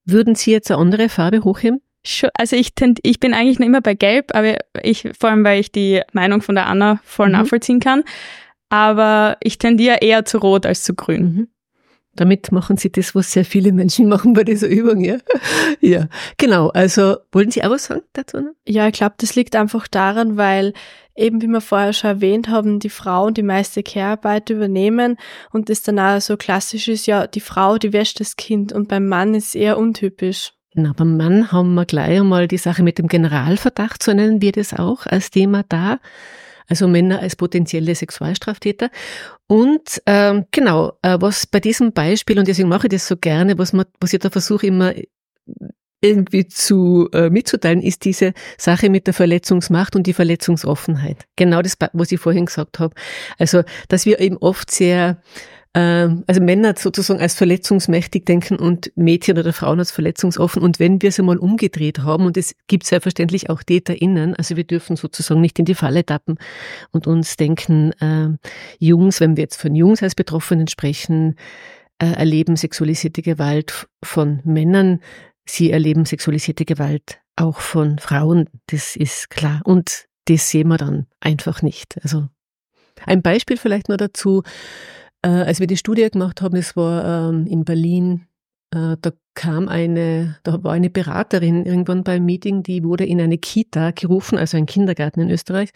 Würden Sie jetzt eine andere Farbe hochheben? Also ich, tend, ich bin eigentlich noch immer bei Gelb, aber ich, vor allem weil ich die Meinung von der Anna voll mhm. nachvollziehen kann. Aber ich tendiere eher zu Rot als zu Grün. Mhm. Damit machen Sie das, was sehr viele Menschen machen bei dieser Übung, ja? ja, genau. Also, wollen Sie auch was sagen dazu? Ja, ich glaube, das liegt einfach daran, weil eben, wie wir vorher schon erwähnt haben, die Frauen die meiste Care-Arbeit übernehmen und das dann auch so klassisch ist, ja, die Frau, die wäscht das Kind und beim Mann ist es eher untypisch. Na, beim Mann haben wir gleich einmal die Sache mit dem Generalverdacht, so nennen wir das auch als Thema da also Männer als potenzielle Sexualstraftäter. Und ähm, genau, äh, was bei diesem Beispiel, und deswegen mache ich das so gerne, was, man, was ich da versuche immer irgendwie zu äh, mitzuteilen, ist diese Sache mit der Verletzungsmacht und die Verletzungsoffenheit. Genau das, was ich vorhin gesagt habe. Also, dass wir eben oft sehr also Männer sozusagen als verletzungsmächtig denken und Mädchen oder Frauen als verletzungsoffen. Und wenn wir es einmal umgedreht haben, und es gibt selbstverständlich auch TäterInnen, also wir dürfen sozusagen nicht in die Falle tappen und uns denken, äh, Jungs, wenn wir jetzt von Jungs als Betroffenen sprechen, äh, erleben sexualisierte Gewalt von Männern, sie erleben sexualisierte Gewalt auch von Frauen, das ist klar. Und das sehen wir dann einfach nicht. Also ein Beispiel vielleicht nur dazu. Äh, als wir die Studie gemacht haben, das war ähm, in Berlin, äh, da kam eine, da war eine Beraterin irgendwann beim Meeting, die wurde in eine Kita gerufen, also ein Kindergarten in Österreich,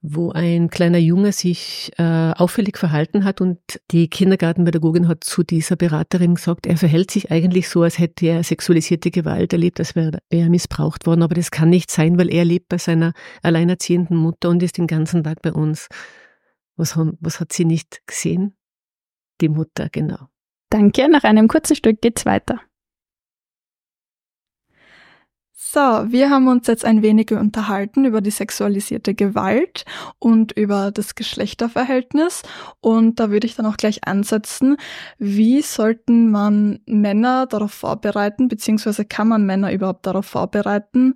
wo ein kleiner Junge sich äh, auffällig verhalten hat und die Kindergartenpädagogin hat zu dieser Beraterin gesagt, er verhält sich eigentlich so, als hätte er sexualisierte Gewalt erlebt, als wäre er missbraucht worden, aber das kann nicht sein, weil er lebt bei seiner alleinerziehenden Mutter und ist den ganzen Tag bei uns. Was, haben, was hat sie nicht gesehen? Die Mutter, genau. Danke, nach einem kurzen Stück geht's weiter. So, wir haben uns jetzt ein wenig unterhalten über die sexualisierte Gewalt und über das Geschlechterverhältnis. Und da würde ich dann auch gleich ansetzen, wie sollten man Männer darauf vorbereiten, beziehungsweise kann man Männer überhaupt darauf vorbereiten?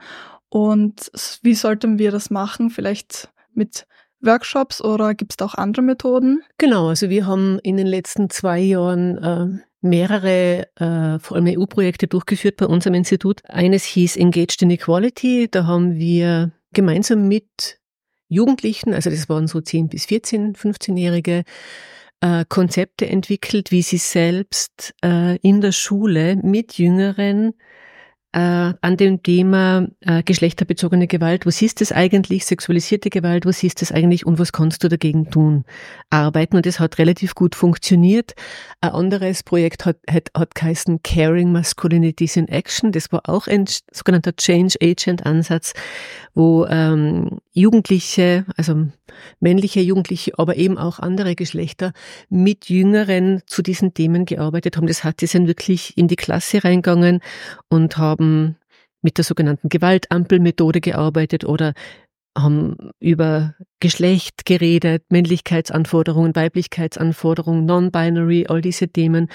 Und wie sollten wir das machen? Vielleicht mit Workshops oder gibt es da auch andere Methoden? Genau, also wir haben in den letzten zwei Jahren äh, mehrere, äh, vor allem EU-Projekte durchgeführt bei unserem Institut. Eines hieß Engaged in Equality. Da haben wir gemeinsam mit Jugendlichen, also das waren so 10 bis 14, 15-Jährige, äh, Konzepte entwickelt, wie sie selbst äh, in der Schule mit Jüngeren an dem Thema äh, geschlechterbezogene Gewalt. Was ist das eigentlich? Sexualisierte Gewalt, was ist das eigentlich und was kannst du dagegen tun? Arbeiten und das hat relativ gut funktioniert. Ein anderes Projekt hat, hat, hat geheißen Caring Masculinities in Action. Das war auch ein sogenannter Change Agent Ansatz, wo ähm, Jugendliche, also männliche Jugendliche, aber eben auch andere Geschlechter mit Jüngeren zu diesen Themen gearbeitet haben. Das heißt, die sind wirklich in die Klasse reingegangen und haben mit der sogenannten Gewaltampelmethode gearbeitet oder haben über Geschlecht geredet, Männlichkeitsanforderungen, Weiblichkeitsanforderungen, Non-Binary, all diese Themen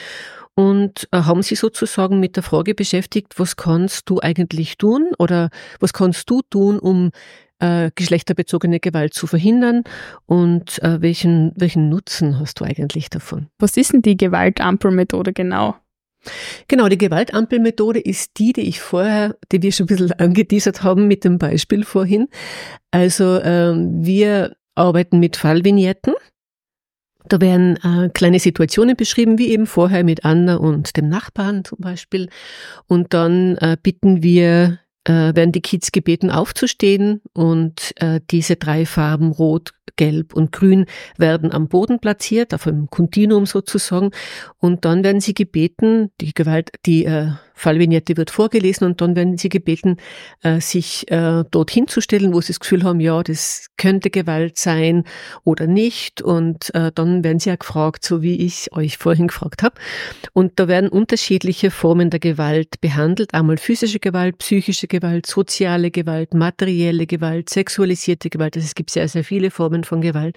und äh, haben sie sozusagen mit der Frage beschäftigt, was kannst du eigentlich tun oder was kannst du tun, um äh, geschlechterbezogene Gewalt zu verhindern und äh, welchen, welchen Nutzen hast du eigentlich davon? Was ist denn die Gewaltampelmethode genau? Genau, die Gewaltampelmethode ist die, die ich vorher, die wir schon ein bisschen angeteasert haben mit dem Beispiel vorhin. Also ähm, wir arbeiten mit Fallvignetten. Da werden äh, kleine Situationen beschrieben, wie eben vorher mit Anna und dem Nachbarn zum Beispiel. Und dann äh, bitten wir äh, werden die Kids gebeten aufzustehen und äh, diese drei Farben Rot, Gelb und Grün werden am Boden platziert, auf einem Kontinuum sozusagen. Und dann werden sie gebeten, die Gewalt, die äh, Fallvignette wird vorgelesen und dann werden sie gebeten, äh, sich äh, dorthin zu stellen, wo sie das Gefühl haben, ja, das könnte Gewalt sein oder nicht. Und äh, dann werden sie ja gefragt, so wie ich euch vorhin gefragt habe. Und da werden unterschiedliche Formen der Gewalt behandelt. Einmal physische Gewalt, psychische Gewalt, soziale Gewalt, materielle Gewalt, sexualisierte Gewalt. Also es gibt sehr, sehr viele Formen von Gewalt.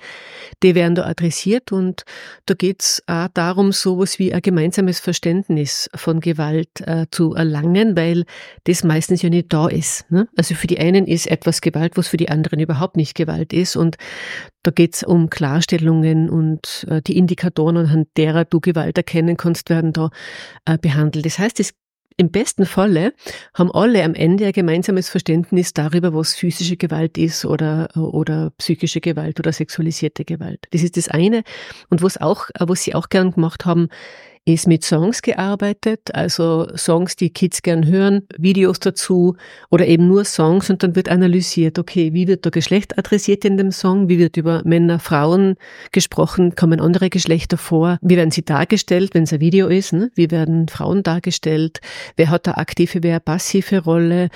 Die werden da adressiert und da geht es auch darum, sowas wie ein gemeinsames Verständnis von Gewalt äh, zu erlangen, weil das meistens ja nicht da ist. Ne? Also für die einen ist etwas Gewalt, was für die anderen überhaupt nicht Gewalt ist. Und da geht es um Klarstellungen und äh, die Indikatoren, anhand derer du Gewalt erkennen kannst, werden da äh, behandelt. Das heißt, es im besten Falle haben alle am Ende ein gemeinsames Verständnis darüber, was physische Gewalt ist oder, oder psychische Gewalt oder sexualisierte Gewalt. Das ist das eine. Und was auch, was sie auch gern gemacht haben, ist mit Songs gearbeitet, also Songs, die Kids gern hören, Videos dazu oder eben nur Songs und dann wird analysiert, okay, wie wird da Geschlecht adressiert in dem Song, wie wird über Männer, Frauen gesprochen, kommen andere Geschlechter vor, wie werden sie dargestellt, wenn es ein Video ist, ne? wie werden Frauen dargestellt, wer hat da aktive, wer passive Rolle,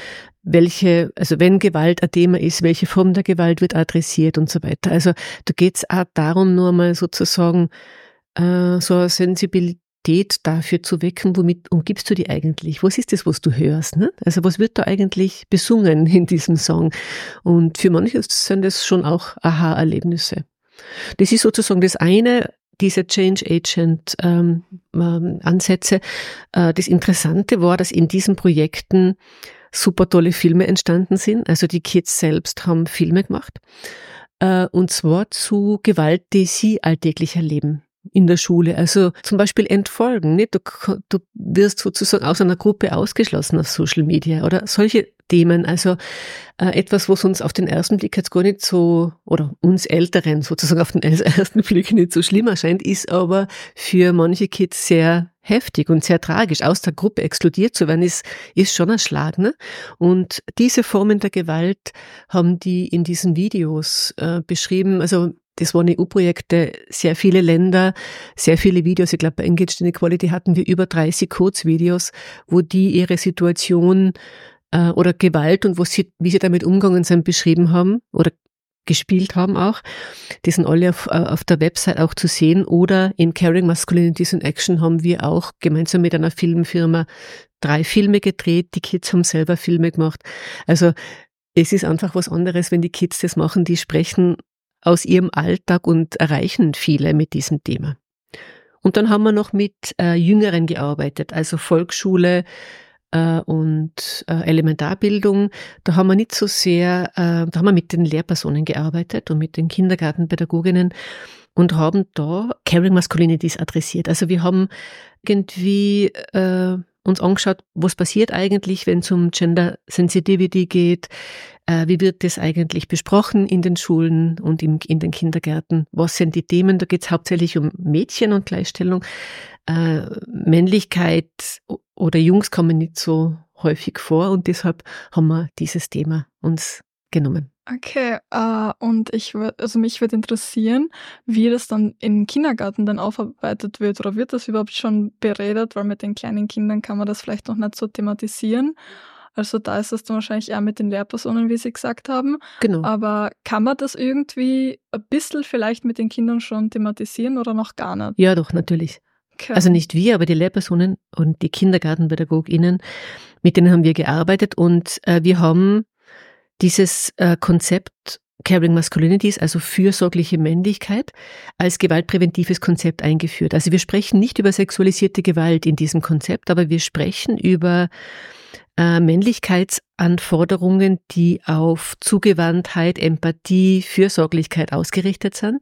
welche, also wenn Gewalt ein Thema ist, welche Form der Gewalt wird adressiert und so weiter. Also da geht es auch darum, nur mal sozusagen äh, so eine Sensibilität dafür zu wecken, womit umgibst du die eigentlich? Was ist das, was du hörst? Ne? Also was wird da eigentlich besungen in diesem Song? Und für manche sind das schon auch Aha-Erlebnisse. Das ist sozusagen das eine, diese Change Agent ähm, ähm, Ansätze. Äh, das Interessante war, dass in diesen Projekten super tolle Filme entstanden sind. Also die Kids selbst haben Filme gemacht. Äh, und zwar zu Gewalt, die sie alltäglich erleben in der Schule. Also zum Beispiel entfolgen. Nicht? Du, du wirst sozusagen aus einer Gruppe ausgeschlossen auf Social Media oder solche Themen. Also äh, etwas, was uns auf den ersten Blick jetzt gar nicht so, oder uns Älteren sozusagen auf den ersten Blick nicht so schlimm erscheint, ist aber für manche Kids sehr heftig und sehr tragisch. Aus der Gruppe exkludiert zu werden, ist, ist schon ein Schlag. Ne? Und diese Formen der Gewalt haben die in diesen Videos äh, beschrieben. Also das waren EU-Projekte, sehr viele Länder, sehr viele Videos. Ich glaube, bei Engaged Inequality hatten wir über 30 Kurzvideos, wo die ihre Situation äh, oder Gewalt und sie, wie sie damit umgegangen sind, beschrieben haben oder gespielt haben auch. Die sind alle auf, äh, auf der Website auch zu sehen. Oder in Caring Masculinities in Action haben wir auch gemeinsam mit einer Filmfirma drei Filme gedreht. Die Kids haben selber Filme gemacht. Also es ist einfach was anderes, wenn die Kids das machen, die sprechen aus ihrem Alltag und erreichen viele mit diesem Thema. Und dann haben wir noch mit äh, Jüngeren gearbeitet, also Volksschule äh, und äh, Elementarbildung. Da haben wir nicht so sehr, äh, da haben wir mit den Lehrpersonen gearbeitet und mit den Kindergartenpädagoginnen und haben da Caring Masculinities adressiert. Also wir haben irgendwie äh, uns angeschaut, was passiert eigentlich, wenn es um Gender Sensitivity geht, äh, wie wird das eigentlich besprochen in den Schulen und in den Kindergärten? Was sind die Themen? Da geht es hauptsächlich um Mädchen und Gleichstellung. Äh, Männlichkeit oder Jungs kommen nicht so häufig vor und deshalb haben wir dieses Thema uns genommen. Okay, uh, und ich würde, also mich würde interessieren, wie das dann im Kindergarten dann aufarbeitet wird oder wird das überhaupt schon beredet, weil mit den kleinen Kindern kann man das vielleicht noch nicht so thematisieren. Also da ist es dann wahrscheinlich eher mit den Lehrpersonen, wie Sie gesagt haben. Genau. Aber kann man das irgendwie ein bisschen vielleicht mit den Kindern schon thematisieren oder noch gar nicht? Ja, doch, natürlich. Okay. Also nicht wir, aber die Lehrpersonen und die KindergartenpädagogInnen, mit denen haben wir gearbeitet und äh, wir haben dieses äh, Konzept Caring Masculinities, also fürsorgliche Männlichkeit, als gewaltpräventives Konzept eingeführt. Also wir sprechen nicht über sexualisierte Gewalt in diesem Konzept, aber wir sprechen über äh, Männlichkeitsanforderungen, die auf Zugewandtheit, Empathie, Fürsorglichkeit ausgerichtet sind.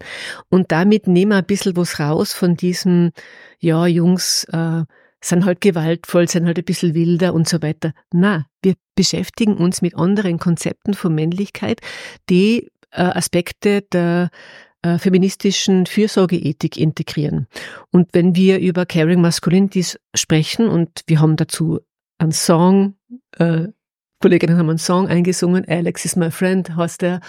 Und damit nehmen wir ein bisschen was raus von diesem, ja, Jungs, äh, sind halt gewaltvoll, sind halt ein bisschen wilder und so weiter. Na, wir beschäftigen uns mit anderen Konzepten von Männlichkeit, die äh, Aspekte der äh, feministischen Fürsorgeethik integrieren. Und wenn wir über Caring Masculinities sprechen und wir haben dazu einen Song, äh, Kolleginnen haben einen Song eingesungen, Alex is my friend heißt er,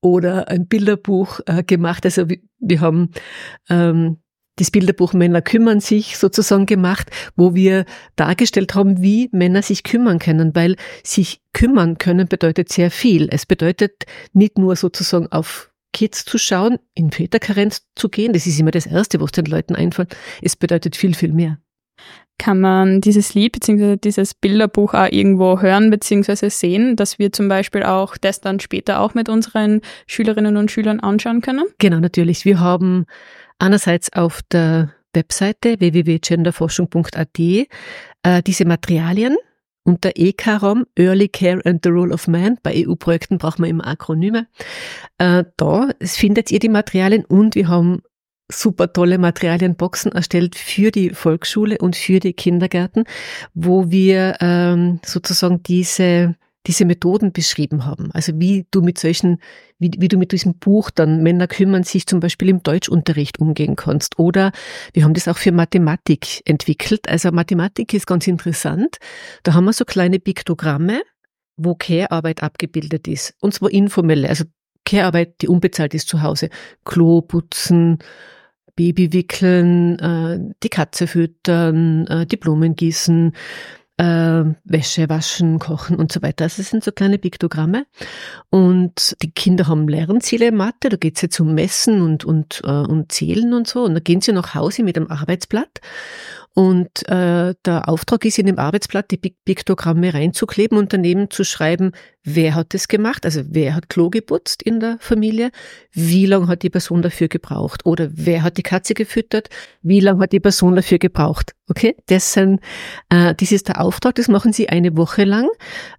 oder ein Bilderbuch äh, gemacht. Also wir, wir haben ähm, das Bilderbuch Männer kümmern sich sozusagen gemacht, wo wir dargestellt haben, wie Männer sich kümmern können, weil sich kümmern können bedeutet sehr viel. Es bedeutet nicht nur sozusagen auf Kids zu schauen, in Väterkarenz zu gehen, das ist immer das Erste, was den Leuten einfällt. Es bedeutet viel, viel mehr kann man dieses Lied bzw. dieses Bilderbuch auch irgendwo hören bzw. sehen, dass wir zum Beispiel auch das dann später auch mit unseren Schülerinnen und Schülern anschauen können? Genau, natürlich. Wir haben einerseits auf der Webseite www.genderforschung.at äh, diese Materialien unter ECAROM, Early Care and the Role of Man. Bei EU-Projekten braucht man immer Akronyme. Äh, da findet ihr die Materialien und wir haben super tolle Materialienboxen erstellt für die Volksschule und für die Kindergärten, wo wir ähm, sozusagen diese diese Methoden beschrieben haben. Also wie du mit solchen, wie, wie du mit diesem Buch dann Männer kümmern sich zum Beispiel im Deutschunterricht umgehen kannst. Oder wir haben das auch für Mathematik entwickelt. Also Mathematik ist ganz interessant. Da haben wir so kleine Piktogramme, wo Care-Arbeit abgebildet ist. Und zwar informelle, also Care-Arbeit, die unbezahlt ist zu Hause. Klo putzen, Baby wickeln, äh, die Katze füttern, äh, die Blumen gießen, äh, Wäsche waschen, kochen und so weiter. Also es sind so kleine Piktogramme. Und die Kinder haben Lernziele im Mathe, da geht es jetzt um Messen und, und, äh, und Zählen und so. Und da gehen sie nach Hause mit einem Arbeitsblatt und äh, der Auftrag ist in dem Arbeitsblatt, die Piktogramme reinzukleben und daneben zu schreiben, wer hat das gemacht, also wer hat Klo geputzt in der Familie, wie lange hat die Person dafür gebraucht oder wer hat die Katze gefüttert, wie lange hat die Person dafür gebraucht. Okay, das, sind, äh, das ist der Auftrag, das machen sie eine Woche lang.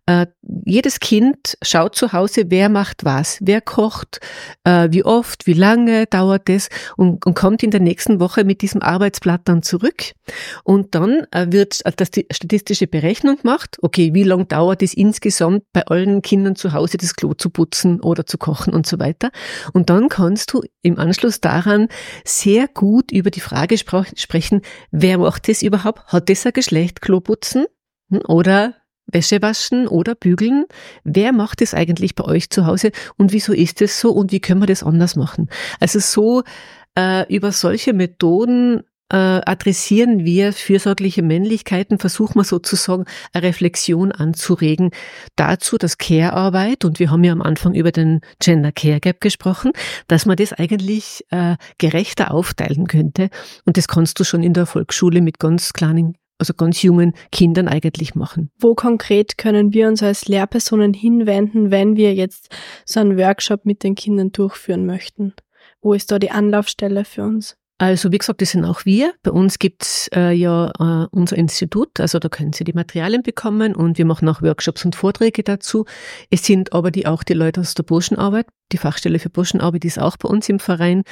Äh, jedes Kind schaut zu Hause, wer macht was, wer kocht, äh, wie oft, wie lange dauert das und, und kommt in der nächsten Woche mit diesem Arbeitsblatt dann zurück. Und dann äh, wird das die statistische Berechnung gemacht. Okay, wie lange dauert es insgesamt bei allen Kindern zu Hause das Klo zu putzen oder zu kochen und so weiter. Und dann kannst du im Anschluss daran sehr gut über die Frage sprechen, wer macht das überhaupt? Hat das ein Geschlecht, Klo putzen? Hm, oder Wäsche waschen oder bügeln. Wer macht das eigentlich bei euch zu Hause und wieso ist es so und wie können wir das anders machen? Also so äh, über solche Methoden äh, adressieren wir fürsorgliche Männlichkeiten, versuchen wir sozusagen eine Reflexion anzuregen dazu, dass Care-Arbeit, und wir haben ja am Anfang über den Gender Care Gap gesprochen, dass man das eigentlich äh, gerechter aufteilen könnte. Und das kannst du schon in der Volksschule mit ganz kleinen also ganz jungen Kindern eigentlich machen. Wo konkret können wir uns als Lehrpersonen hinwenden, wenn wir jetzt so einen Workshop mit den Kindern durchführen möchten? Wo ist da die Anlaufstelle für uns? Also wie gesagt, das sind auch wir. Bei uns gibt's äh, ja äh, unser Institut, also da können Sie die Materialien bekommen und wir machen auch Workshops und Vorträge dazu. Es sind aber die auch die Leute aus der Burschenarbeit. Die Fachstelle für Burschenarbeit ist auch bei uns im Verein.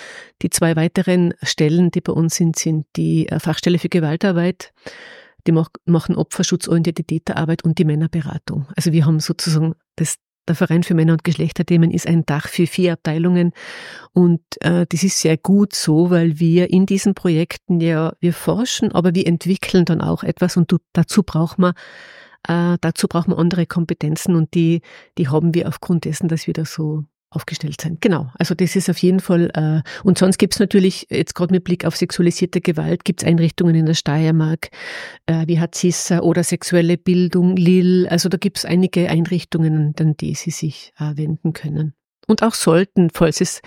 Die zwei weiteren Stellen, die bei uns sind, sind die äh, Fachstelle für Gewaltarbeit. Die machen opferschutzorientierte Täterarbeit und die Männerberatung. Also wir haben sozusagen das der Verein für Männer- und Geschlechterthemen ist ein Dach für vier Abteilungen. Und äh, das ist sehr gut so, weil wir in diesen Projekten ja, wir forschen, aber wir entwickeln dann auch etwas und dazu braucht man äh, dazu braucht man andere Kompetenzen und die, die haben wir aufgrund dessen, dass wir da so aufgestellt sein. Genau, also das ist auf jeden Fall, äh, und sonst gibt es natürlich, jetzt gerade mit Blick auf sexualisierte Gewalt, gibt es Einrichtungen in der Steiermark, äh, wie hat CISA oder sexuelle Bildung, LIL, also da gibt es einige Einrichtungen, an die Sie sich äh, wenden können. Und auch sollten, falls es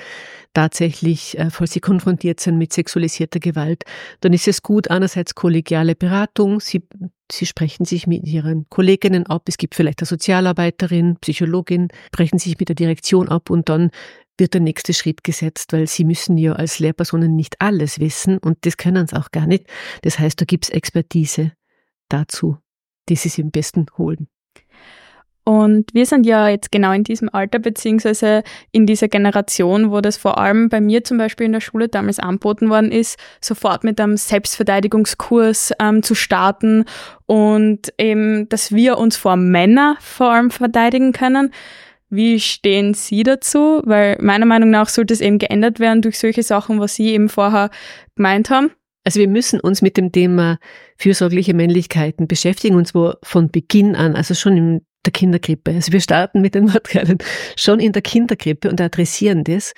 tatsächlich, äh, falls sie konfrontiert sind mit sexualisierter Gewalt, dann ist es gut, einerseits kollegiale Beratung, sie, sie sprechen sich mit ihren Kolleginnen ab, es gibt vielleicht eine Sozialarbeiterin, Psychologin, sprechen sich mit der Direktion ab und dann wird der nächste Schritt gesetzt, weil sie müssen ja als Lehrpersonen nicht alles wissen und das können sie auch gar nicht. Das heißt, da gibt es Expertise dazu, die sie sich am besten holen. Und wir sind ja jetzt genau in diesem Alter, beziehungsweise in dieser Generation, wo das vor allem bei mir zum Beispiel in der Schule damals anboten worden ist, sofort mit einem Selbstverteidigungskurs ähm, zu starten und eben, dass wir uns vor Männer vor allem verteidigen können. Wie stehen Sie dazu? Weil meiner Meinung nach sollte es eben geändert werden durch solche Sachen, was Sie eben vorher gemeint haben. Also wir müssen uns mit dem Thema fürsorgliche Männlichkeiten beschäftigen, und zwar von Beginn an, also schon im der Kinderkrippe. Also wir starten mit den Materialien schon in der Kinderkrippe und adressieren das.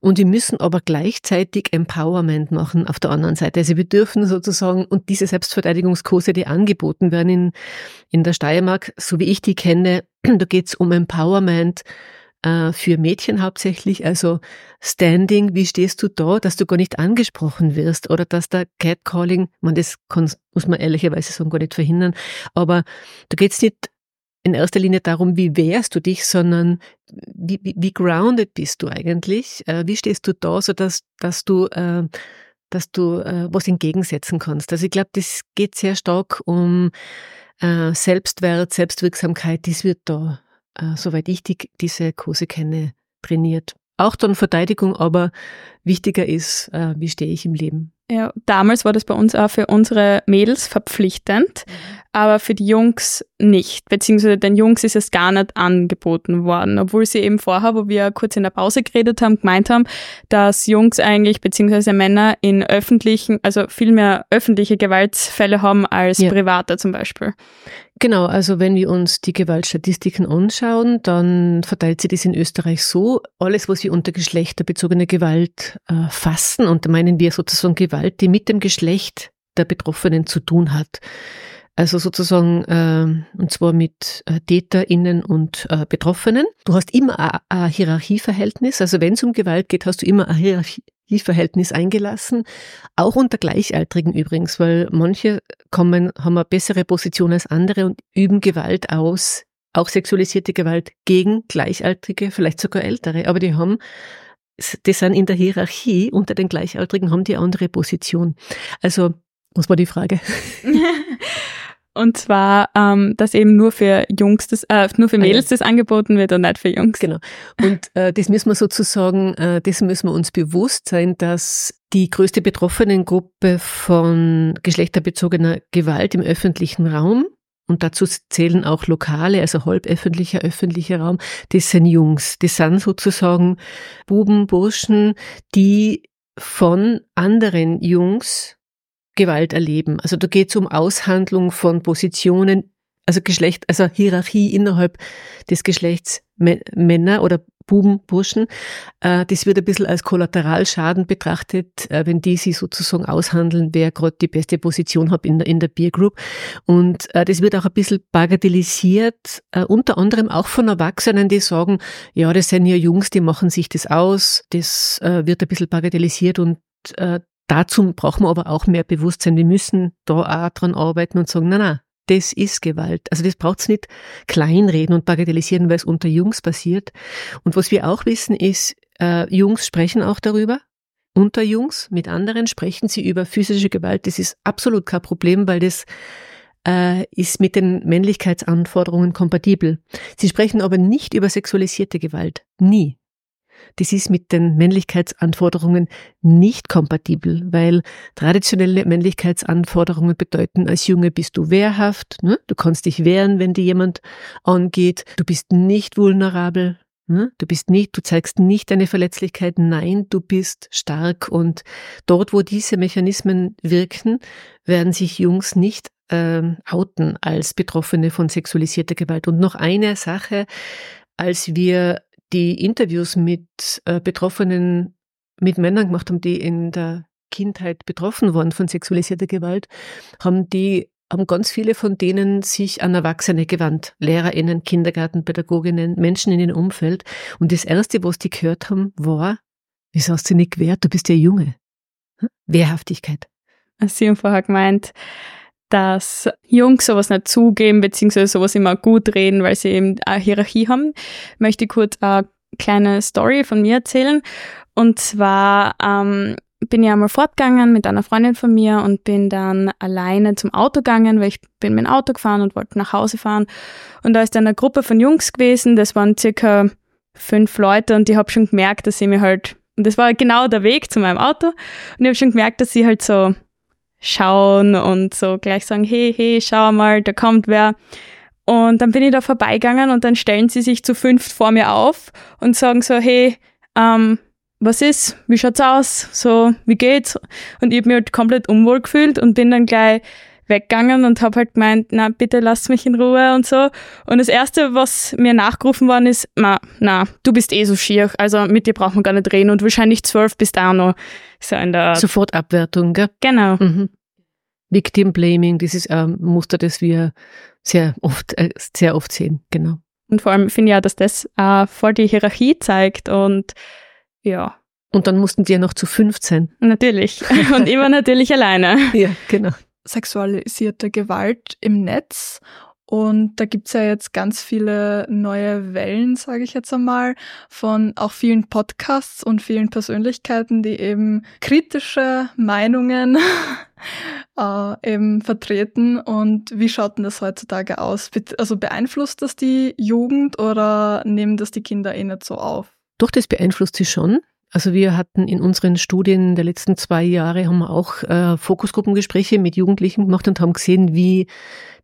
Und wir müssen aber gleichzeitig Empowerment machen auf der anderen Seite. Also wir dürfen sozusagen, und diese Selbstverteidigungskurse, die angeboten werden in, in der Steiermark, so wie ich die kenne, da geht es um Empowerment äh, für Mädchen hauptsächlich, also Standing, wie stehst du da, dass du gar nicht angesprochen wirst oder dass der Catcalling, man das kann, muss man ehrlicherweise sagen, gar nicht verhindern, aber da geht es nicht in erster Linie darum, wie wehrst du dich, sondern wie, wie, wie grounded bist du eigentlich? Äh, wie stehst du da, so dass, dass du, äh, dass du äh, was entgegensetzen kannst. Also ich glaube, das geht sehr stark um Selbstwert, Selbstwirksamkeit. Das wird da, soweit ich die, diese Kurse kenne, trainiert. Auch dann Verteidigung, aber wichtiger ist, wie stehe ich im Leben. Ja, damals war das bei uns auch für unsere Mädels verpflichtend, mhm. Aber für die Jungs nicht. Beziehungsweise den Jungs ist es gar nicht angeboten worden, obwohl sie eben vorher, wo wir kurz in der Pause geredet haben, gemeint haben, dass Jungs eigentlich, beziehungsweise Männer in öffentlichen, also viel mehr öffentliche Gewaltsfälle haben als ja. private zum Beispiel. Genau, also wenn wir uns die Gewaltstatistiken anschauen, dann verteilt sich das in Österreich so, alles, was wir unter geschlechterbezogene Gewalt äh, fassen, und da meinen wir sozusagen Gewalt, die mit dem Geschlecht der Betroffenen zu tun hat. Also sozusagen, äh, und zwar mit äh, TäterInnen und äh, Betroffenen. Du hast immer ein Hierarchieverhältnis. Also wenn es um Gewalt geht, hast du immer ein Hierarchie Verhältnis eingelassen, auch unter Gleichaltrigen übrigens, weil manche kommen, haben eine bessere Position als andere und üben Gewalt aus, auch sexualisierte Gewalt gegen Gleichaltrige, vielleicht sogar Ältere, aber die haben die sind in der Hierarchie unter den Gleichaltrigen, haben die andere Position. Also, was war die Frage? Und zwar, ähm, dass eben nur für Jungs das, äh, nur für Mädels das angeboten wird und nicht für Jungs. Genau. Und äh, das müssen wir sozusagen, äh, das müssen wir uns bewusst sein, dass die größte Betroffenengruppe von geschlechterbezogener Gewalt im öffentlichen Raum und dazu zählen auch lokale, also halböffentlicher, öffentlicher Raum, das sind Jungs. Das sind sozusagen Buben, Burschen, die von anderen Jungs Gewalt erleben. Also da geht es um Aushandlung von Positionen, also Geschlecht, also Hierarchie innerhalb des Geschlechts Männer oder Buben, Burschen. Äh, das wird ein bisschen als Kollateralschaden betrachtet, äh, wenn die sich sozusagen aushandeln, wer gerade die beste Position hat in der, in der Peer Group. Und äh, das wird auch ein bisschen bagatellisiert, unter anderem auch von Erwachsenen, die sagen, ja, das sind ja Jungs, die machen sich das aus. Das wird ein bisschen bagatellisiert und Dazu brauchen wir aber auch mehr Bewusstsein. Wir müssen da auch dran arbeiten und sagen, na na, das ist Gewalt. Also das braucht es nicht kleinreden und bagatellisieren, weil es unter Jungs passiert. Und was wir auch wissen ist, äh, Jungs sprechen auch darüber. Unter Jungs, mit anderen sprechen sie über physische Gewalt. Das ist absolut kein Problem, weil das äh, ist mit den Männlichkeitsanforderungen kompatibel. Sie sprechen aber nicht über sexualisierte Gewalt. Nie das ist mit den Männlichkeitsanforderungen nicht kompatibel, weil traditionelle Männlichkeitsanforderungen bedeuten, als Junge bist du wehrhaft, ne? du kannst dich wehren, wenn dir jemand angeht, du bist nicht vulnerabel, ne? du bist nicht, du zeigst nicht deine Verletzlichkeit, nein, du bist stark und dort, wo diese Mechanismen wirken, werden sich Jungs nicht ähm, outen als Betroffene von sexualisierter Gewalt. Und noch eine Sache, als wir die Interviews mit äh, Betroffenen, mit Männern gemacht haben, die in der Kindheit betroffen waren von sexualisierter Gewalt, haben die haben ganz viele von denen sich an Erwachsene gewandt. LehrerInnen, Kindergartenpädagoginnen, Menschen in ihrem Umfeld. Und das Erste, was die gehört haben, war, wieso hast du nicht gewehrt? Du bist ja Junge. Hm? Wehrhaftigkeit. Sie haben vorher gemeint, dass Jungs sowas nicht zugeben, beziehungsweise sowas immer gut reden, weil sie eben eine Hierarchie haben, möchte ich kurz eine kleine Story von mir erzählen. Und zwar ähm, bin ich einmal fortgegangen mit einer Freundin von mir und bin dann alleine zum Auto gegangen, weil ich bin mit dem Auto gefahren und wollte nach Hause fahren. Und da ist dann eine Gruppe von Jungs gewesen, das waren circa fünf Leute und ich habe schon gemerkt, dass sie mir halt, und das war genau der Weg zu meinem Auto, und ich habe schon gemerkt, dass sie halt so schauen und so gleich sagen, hey, hey, schau mal, da kommt wer. Und dann bin ich da vorbeigegangen und dann stellen sie sich zu fünft vor mir auf und sagen so, hey, ähm, was ist? Wie schaut's aus? So, wie geht's? Und ich habe mich halt komplett unwohl gefühlt und bin dann gleich weggegangen und habe halt gemeint, na bitte lass mich in Ruhe und so. Und das erste, was mir nachgerufen worden ist, na, na, du bist eh so schier, also mit dir braucht man gar nicht reden und wahrscheinlich zwölf bist da noch so in der Sofort Abwertung, gell? Genau. Mhm. Victim Blaming, das ist ein Muster, das wir sehr oft, äh, sehr oft sehen, genau. Und vor allem finde ich ja, dass das äh, voll die Hierarchie zeigt und ja. Und dann mussten die ja noch zu fünf sein. Natürlich. Und immer natürlich alleine. Ja, genau sexualisierte Gewalt im Netz Und da gibt's ja jetzt ganz viele neue Wellen, sage ich jetzt einmal, von auch vielen Podcasts und vielen Persönlichkeiten, die eben kritische Meinungen äh, eben vertreten. Und wie schaut denn das heutzutage aus? Also beeinflusst das die Jugend oder nehmen das die Kinder eh nicht so auf? Doch, das beeinflusst sie schon. Also wir hatten in unseren Studien der letzten zwei Jahre haben wir auch äh, Fokusgruppengespräche mit Jugendlichen gemacht und haben gesehen, wie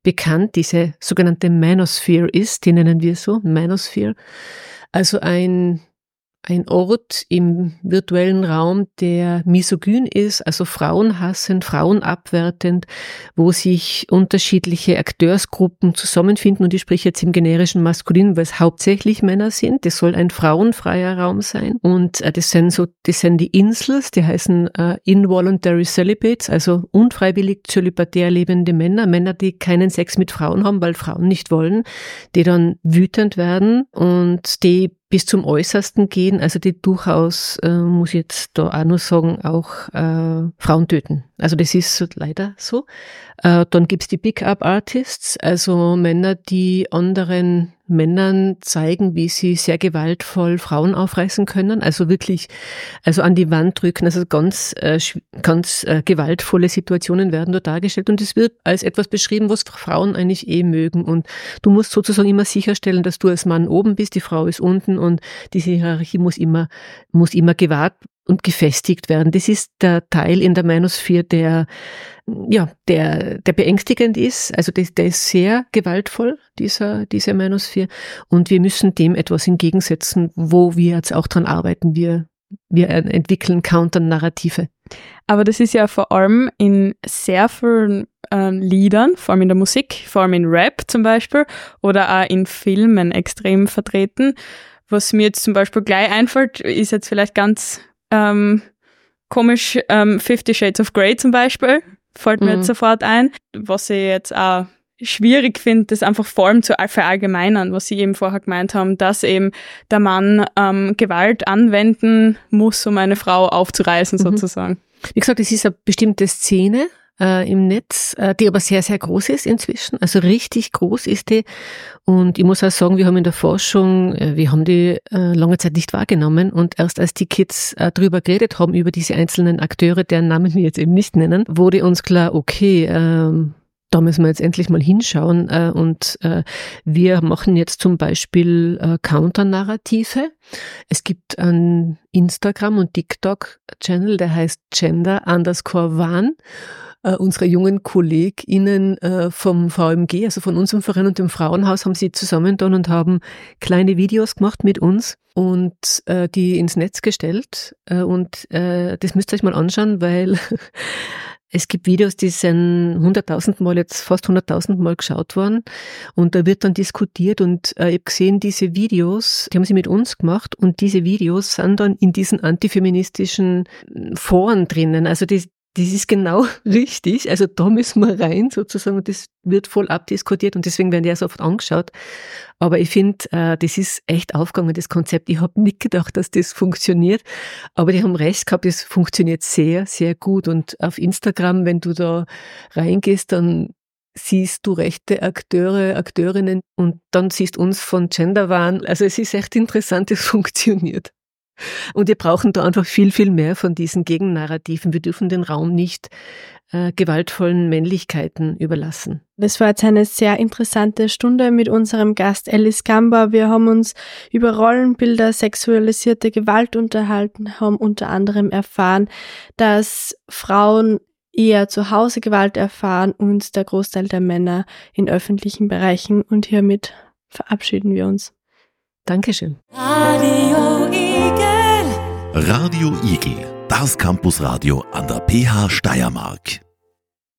bekannt diese sogenannte Manosphere ist, die nennen wir so, Manosphere. Also ein ein Ort im virtuellen Raum, der misogyn ist, also frauenhassend, frauenabwertend, wo sich unterschiedliche Akteursgruppen zusammenfinden. Und ich spreche jetzt im generischen Maskulin, weil es hauptsächlich Männer sind. Das soll ein frauenfreier Raum sein. Und äh, das sind so, das sind die Insels, die heißen uh, Involuntary Celibates, also unfreiwillig zölibatär lebende Männer, Männer, die keinen Sex mit Frauen haben, weil Frauen nicht wollen, die dann wütend werden. Und die bis zum Äußersten gehen, also die durchaus, äh, muss ich jetzt da auch nur sagen, auch äh, Frauen töten. Also das ist leider so. Äh, dann gibt's die Pick-up-Artists, also Männer, die anderen Männern zeigen, wie sie sehr gewaltvoll Frauen aufreißen können, also wirklich, also an die Wand drücken, also ganz, äh, ganz äh, gewaltvolle Situationen werden dort dargestellt. Und es wird als etwas beschrieben, was Frauen eigentlich eh mögen. Und du musst sozusagen immer sicherstellen, dass du als Mann oben bist, die Frau ist unten und diese Hierarchie muss immer, muss immer gewahrt und gefestigt werden. Das ist der Teil in der Manosphere, der, ja, der, der beängstigend ist. Also der, der ist sehr gewaltvoll, dieser, dieser Manosphere. Und wir müssen dem etwas entgegensetzen, wo wir jetzt auch dran arbeiten. Wir, wir entwickeln Counter-Narrative. Aber das ist ja vor allem in sehr vielen äh, Liedern, vor allem in der Musik, vor allem in Rap zum Beispiel oder auch in Filmen extrem vertreten. Was mir jetzt zum Beispiel gleich einfällt, ist jetzt vielleicht ganz ähm, komisch, ähm, Fifty Shades of Grey zum Beispiel, fällt mir mhm. jetzt sofort ein. Was ich jetzt auch schwierig finde, das einfach vor allem zu verallgemeinern, was Sie eben vorher gemeint haben, dass eben der Mann ähm, Gewalt anwenden muss, um eine Frau aufzureißen mhm. sozusagen. Wie gesagt, es ist eine bestimmte Szene, äh, im Netz, äh, die aber sehr, sehr groß ist inzwischen. Also richtig groß ist die. Und ich muss auch sagen, wir haben in der Forschung, äh, wir haben die äh, lange Zeit nicht wahrgenommen. Und erst als die Kids äh, drüber geredet haben, über diese einzelnen Akteure, deren Namen wir jetzt eben nicht nennen, wurde uns klar, okay, ähm, da müssen wir jetzt endlich mal hinschauen. Äh, und wir machen jetzt zum Beispiel äh, Counter-Narrative. Es gibt einen Instagram- und TikTok-Channel, der heißt Gender underscore One äh, unsere jungen KollegInnen äh, vom VMG, also von unserem Verein und dem Frauenhaus, haben sie zusammengetan und haben kleine Videos gemacht mit uns und äh, die ins Netz gestellt. Äh, und äh, das müsst ihr euch mal anschauen, weil es gibt Videos, die sind hunderttausend Mal, jetzt fast hunderttausend Mal geschaut worden. Und da wird dann diskutiert und äh, ich habe gesehen, diese Videos, die haben sie mit uns gemacht und diese Videos sind dann in diesen antifeministischen Foren drinnen. Also die, das ist genau richtig. Also da müssen wir rein sozusagen das wird voll abdiskutiert und deswegen werden die ja so oft angeschaut. Aber ich finde, äh, das ist echt aufgegangen, das Konzept. Ich habe nicht gedacht, dass das funktioniert, aber die haben recht gehabt, es funktioniert sehr, sehr gut. Und auf Instagram, wenn du da reingehst, dann siehst du rechte Akteure, Akteurinnen und dann siehst uns von Genderwahn. Also es ist echt interessant, es funktioniert. Und wir brauchen da einfach viel, viel mehr von diesen Gegennarrativen. Wir dürfen den Raum nicht äh, gewaltvollen Männlichkeiten überlassen. Das war jetzt eine sehr interessante Stunde mit unserem Gast Alice Gamba. Wir haben uns über Rollenbilder, sexualisierte Gewalt unterhalten, haben unter anderem erfahren, dass Frauen eher zu Hause Gewalt erfahren und der Großteil der Männer in öffentlichen Bereichen. Und hiermit verabschieden wir uns. Dankeschön. Radio Igel. Radio Igel, das Campusradio an der PH Steiermark.